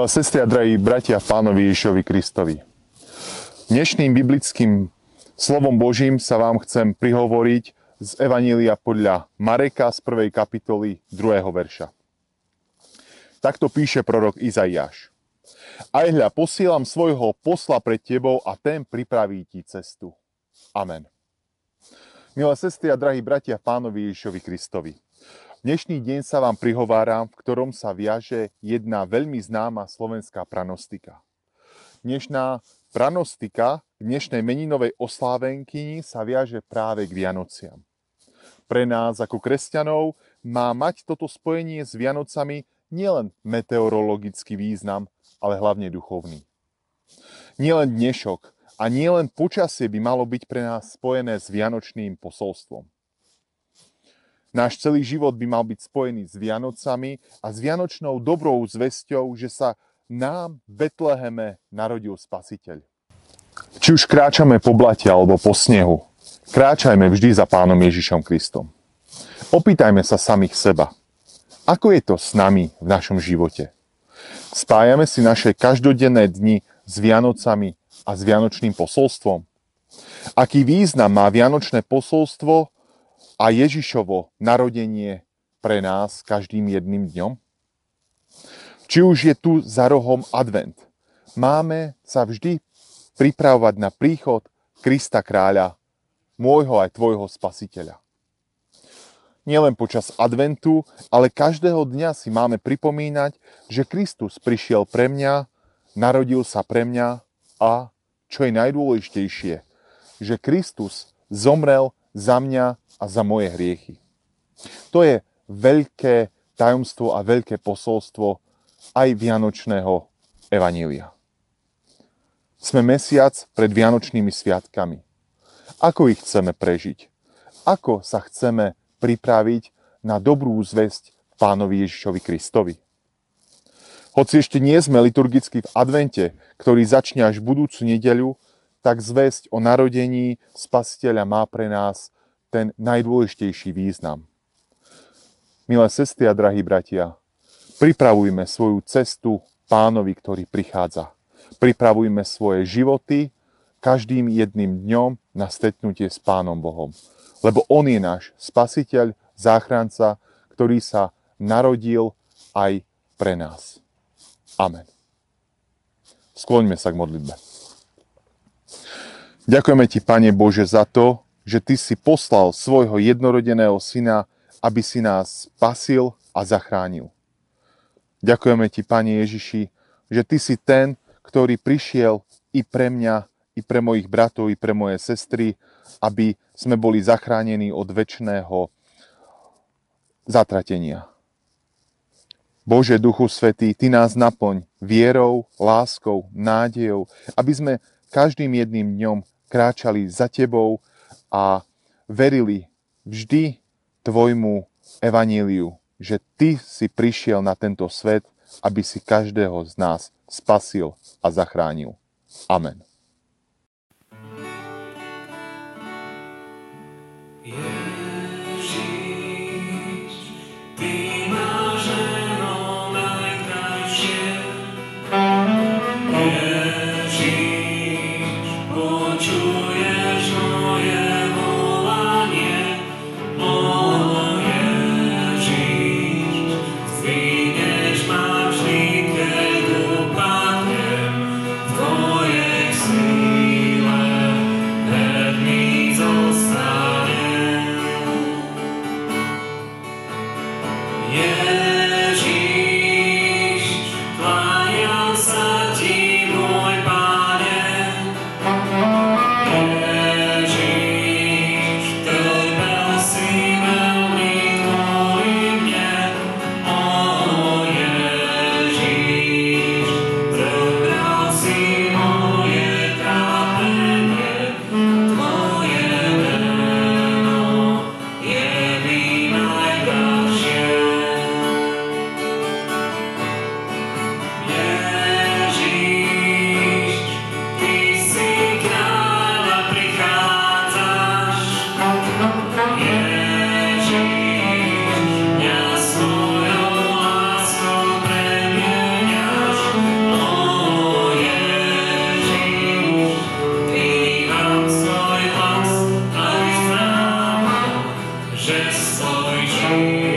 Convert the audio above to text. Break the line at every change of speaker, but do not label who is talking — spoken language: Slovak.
Milé sestry a drahí bratia Pánovi Ježišovi Kristovi. Dnešným biblickým slovom Božím sa vám chcem prihovoriť z Evanília podľa Mareka z 1. kapitoly 2. verša. Takto píše prorok Izaiáš. Aj hľa, posielam svojho posla pred tebou a ten pripraví ti cestu. Amen. Milé sestry a drahí bratia Pánovi Ježišovi Kristovi. Dnešný deň sa vám prihováram, v ktorom sa viaže jedna veľmi známa slovenská pranostika. Dnešná pranostika dnešnej meninovej oslávenkyni sa viaže práve k Vianociam. Pre nás ako kresťanov má mať toto spojenie s Vianocami nielen meteorologický význam, ale hlavne duchovný. Nielen dnešok a nielen počasie by malo byť pre nás spojené s vianočným posolstvom. Náš celý život by mal byť spojený s Vianocami a s Vianočnou dobrou zvesťou, že sa nám v Betleheme narodil Spasiteľ. Či už kráčame po blate alebo po snehu, kráčajme vždy za Pánom Ježišom Kristom. Opýtajme sa samých seba, ako je to s nami v našom živote. Spájame si naše každodenné dni s Vianocami a s Vianočným posolstvom? Aký význam má Vianočné posolstvo a Ježišovo narodenie pre nás každým jedným dňom? Či už je tu za rohom advent, máme sa vždy pripravovať na príchod Krista kráľa, môjho aj tvojho spasiteľa. Nielen počas adventu, ale každého dňa si máme pripomínať, že Kristus prišiel pre mňa, narodil sa pre mňa a, čo je najdôležitejšie, že Kristus zomrel za mňa a za moje hriechy. To je veľké tajomstvo a veľké posolstvo aj Vianočného Evanília. Sme mesiac pred Vianočnými sviatkami. Ako ich chceme prežiť? Ako sa chceme pripraviť na dobrú zväzť pánovi Ježišovi Kristovi? Hoci ešte nie sme liturgicky v advente, ktorý začne až budúcu nedeľu, tak zväzť o narodení spasiteľa má pre nás ten najdôležitejší význam. Milé sestry a drahí bratia, pripravujme svoju cestu pánovi, ktorý prichádza. Pripravujme svoje životy každým jedným dňom na stretnutie s Pánom Bohom. Lebo On je náš spasiteľ, záchranca, ktorý sa narodil aj pre nás. Amen. Skloňme sa k modlitbe. Ďakujeme Ti, Pane Bože, za to, že Ty si poslal svojho jednorodeného syna, aby si nás spasil a zachránil. Ďakujeme Ti, Pane Ježiši, že Ty si ten, ktorý prišiel i pre mňa, i pre mojich bratov, i pre moje sestry, aby sme boli zachránení od väčšného zatratenia. Bože Duchu Svetý, Ty nás naplň vierou, láskou, nádejou, aby sme každým jedným dňom kráčali za Tebou a verili vždy tvojmu evaníliu, že ty si prišiel na tento svet, aby si každého z nás spasil a zachránil. Amen. Yeah. salvation.